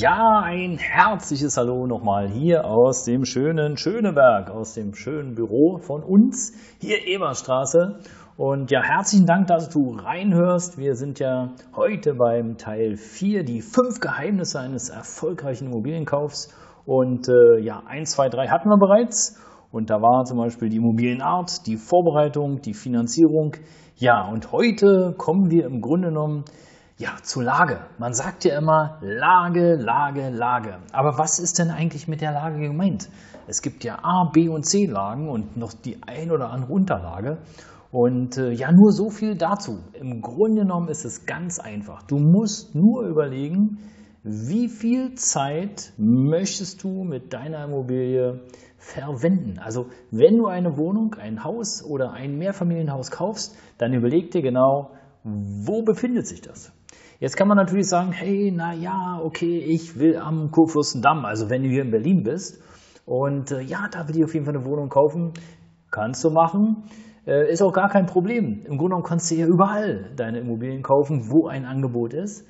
Ja, ein herzliches Hallo nochmal hier aus dem schönen Schöneberg, aus dem schönen Büro von uns, hier Eberstraße. Und ja, herzlichen Dank, dass du reinhörst. Wir sind ja heute beim Teil 4, die fünf Geheimnisse eines erfolgreichen Immobilienkaufs. Und äh, ja, 1, 2, 3 hatten wir bereits. Und da war zum Beispiel die Immobilienart, die Vorbereitung, die Finanzierung. Ja, und heute kommen wir im Grunde genommen ja, zur Lage. Man sagt ja immer Lage, Lage, Lage. Aber was ist denn eigentlich mit der Lage gemeint? Es gibt ja A, B und C Lagen und noch die ein oder andere Unterlage. Und äh, ja, nur so viel dazu. Im Grunde genommen ist es ganz einfach. Du musst nur überlegen, wie viel Zeit möchtest du mit deiner Immobilie verwenden? Also, wenn du eine Wohnung, ein Haus oder ein Mehrfamilienhaus kaufst, dann überleg dir genau, wo befindet sich das? Jetzt kann man natürlich sagen, hey, na ja, okay, ich will am Kurfürstendamm, also wenn du hier in Berlin bist und äh, ja, da will ich auf jeden Fall eine Wohnung kaufen, kannst du machen. Äh, ist auch gar kein Problem. Im Grunde genommen kannst du ja überall deine Immobilien kaufen, wo ein Angebot ist.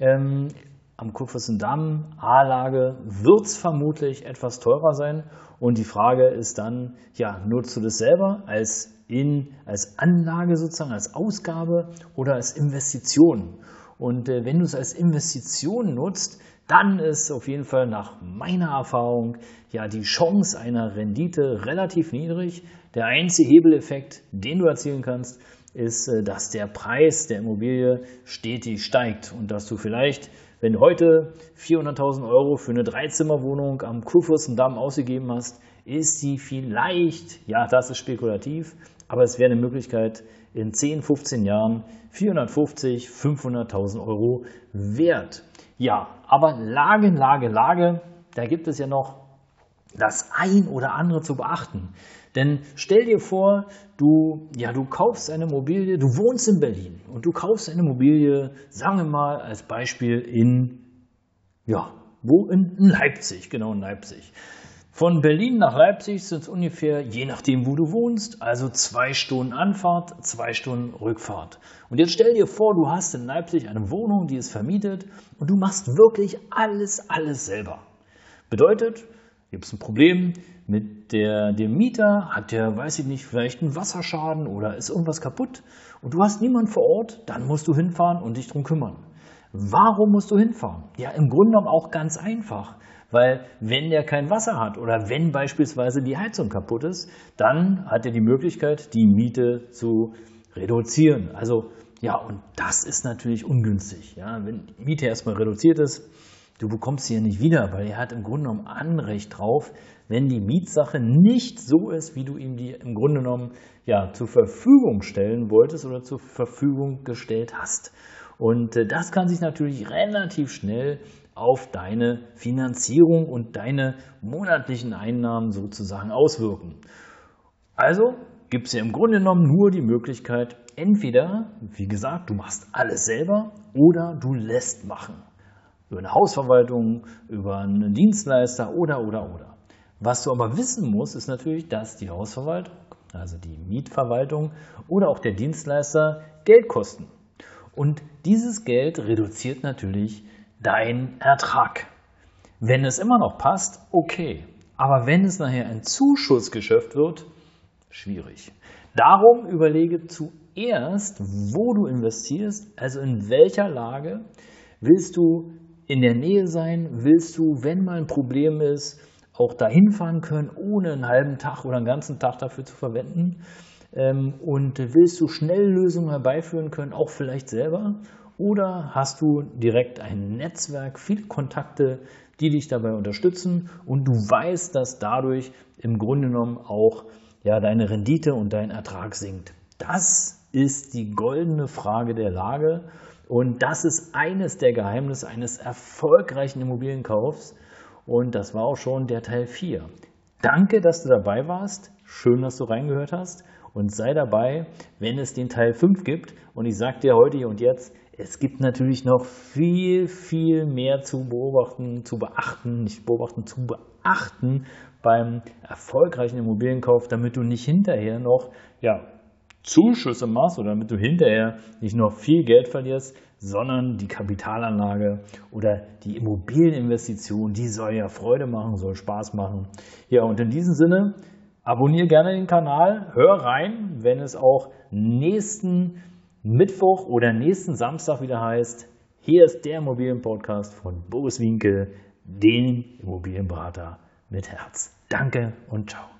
Ähm, am Kurfürstendamm, A-Lage, wird es vermutlich etwas teurer sein. Und die Frage ist dann, ja, nutzt du das selber als, in, als Anlage sozusagen, als Ausgabe oder als Investition? Und äh, wenn du es als Investition nutzt, dann ist auf jeden Fall nach meiner Erfahrung ja die Chance einer Rendite relativ niedrig. Der einzige Hebeleffekt, den du erzielen kannst, ist, äh, dass der Preis der Immobilie stetig steigt und dass du vielleicht, wenn du heute 400.000 Euro für eine Dreizimmerwohnung am Kurfürstendamm ausgegeben hast, ist sie vielleicht, ja, das ist spekulativ, aber es wäre eine Möglichkeit, in 10, 15 Jahren 450, 500.000 Euro wert. Ja, aber Lage, Lage, Lage, da gibt es ja noch das ein oder andere zu beachten. Denn stell dir vor, du, ja, du kaufst eine Immobilie, du wohnst in Berlin und du kaufst eine Immobilie, sagen wir mal als Beispiel in, ja, wo? In Leipzig, genau in Leipzig. Von Berlin nach Leipzig sind es ungefähr, je nachdem, wo du wohnst, also zwei Stunden Anfahrt, zwei Stunden Rückfahrt. Und jetzt stell dir vor, du hast in Leipzig eine Wohnung, die ist vermietet und du machst wirklich alles, alles selber. Bedeutet, gibt es ein Problem mit der, dem Mieter, hat der, weiß ich nicht, vielleicht einen Wasserschaden oder ist irgendwas kaputt und du hast niemanden vor Ort, dann musst du hinfahren und dich drum kümmern. Warum musst du hinfahren? Ja, im Grunde genommen auch ganz einfach. Weil wenn der kein Wasser hat oder wenn beispielsweise die Heizung kaputt ist, dann hat er die Möglichkeit, die Miete zu reduzieren. Also ja, und das ist natürlich ungünstig. Ja, wenn die Miete erstmal reduziert ist, du bekommst sie ja nicht wieder, weil er hat im Grunde genommen Anrecht drauf, wenn die Mietsache nicht so ist, wie du ihm die im Grunde genommen ja zur Verfügung stellen wolltest oder zur Verfügung gestellt hast. Und äh, das kann sich natürlich relativ schnell auf deine Finanzierung und deine monatlichen Einnahmen sozusagen auswirken. Also gibt es ja im Grunde genommen nur die Möglichkeit, entweder, wie gesagt, du machst alles selber oder du lässt machen. Über eine Hausverwaltung, über einen Dienstleister oder, oder, oder. Was du aber wissen musst, ist natürlich, dass die Hausverwaltung, also die Mietverwaltung oder auch der Dienstleister Geld kosten. Und dieses Geld reduziert natürlich dein Ertrag. Wenn es immer noch passt, okay. Aber wenn es nachher ein Zuschussgeschäft wird, schwierig. Darum überlege zuerst, wo du investierst, also in welcher Lage willst du in der Nähe sein, willst du, wenn mal ein Problem ist, auch dahin fahren können, ohne einen halben Tag oder einen ganzen Tag dafür zu verwenden. Ähm, und willst du schnell Lösungen herbeiführen können, auch vielleicht selber? Oder hast du direkt ein Netzwerk, viele Kontakte, die dich dabei unterstützen und du weißt, dass dadurch im Grunde genommen auch ja, deine Rendite und dein Ertrag sinkt. Das ist die goldene Frage der Lage und das ist eines der Geheimnisse eines erfolgreichen Immobilienkaufs und das war auch schon der Teil 4. Danke, dass du dabei warst. Schön, dass du reingehört hast. Und sei dabei, wenn es den Teil 5 gibt. Und ich sage dir heute und jetzt, es gibt natürlich noch viel, viel mehr zu beobachten, zu beachten, nicht beobachten, zu beachten beim erfolgreichen Immobilienkauf, damit du nicht hinterher noch ja, Zuschüsse machst oder damit du hinterher nicht noch viel Geld verlierst, sondern die Kapitalanlage oder die Immobilieninvestition, die soll ja Freude machen, soll Spaß machen. Ja, und in diesem Sinne, abonniere gerne den Kanal, hör rein, wenn es auch nächsten Mittwoch oder nächsten Samstag wieder heißt, hier ist der Immobilienpodcast von Boris Winkel, den Immobilienberater mit Herz. Danke und ciao.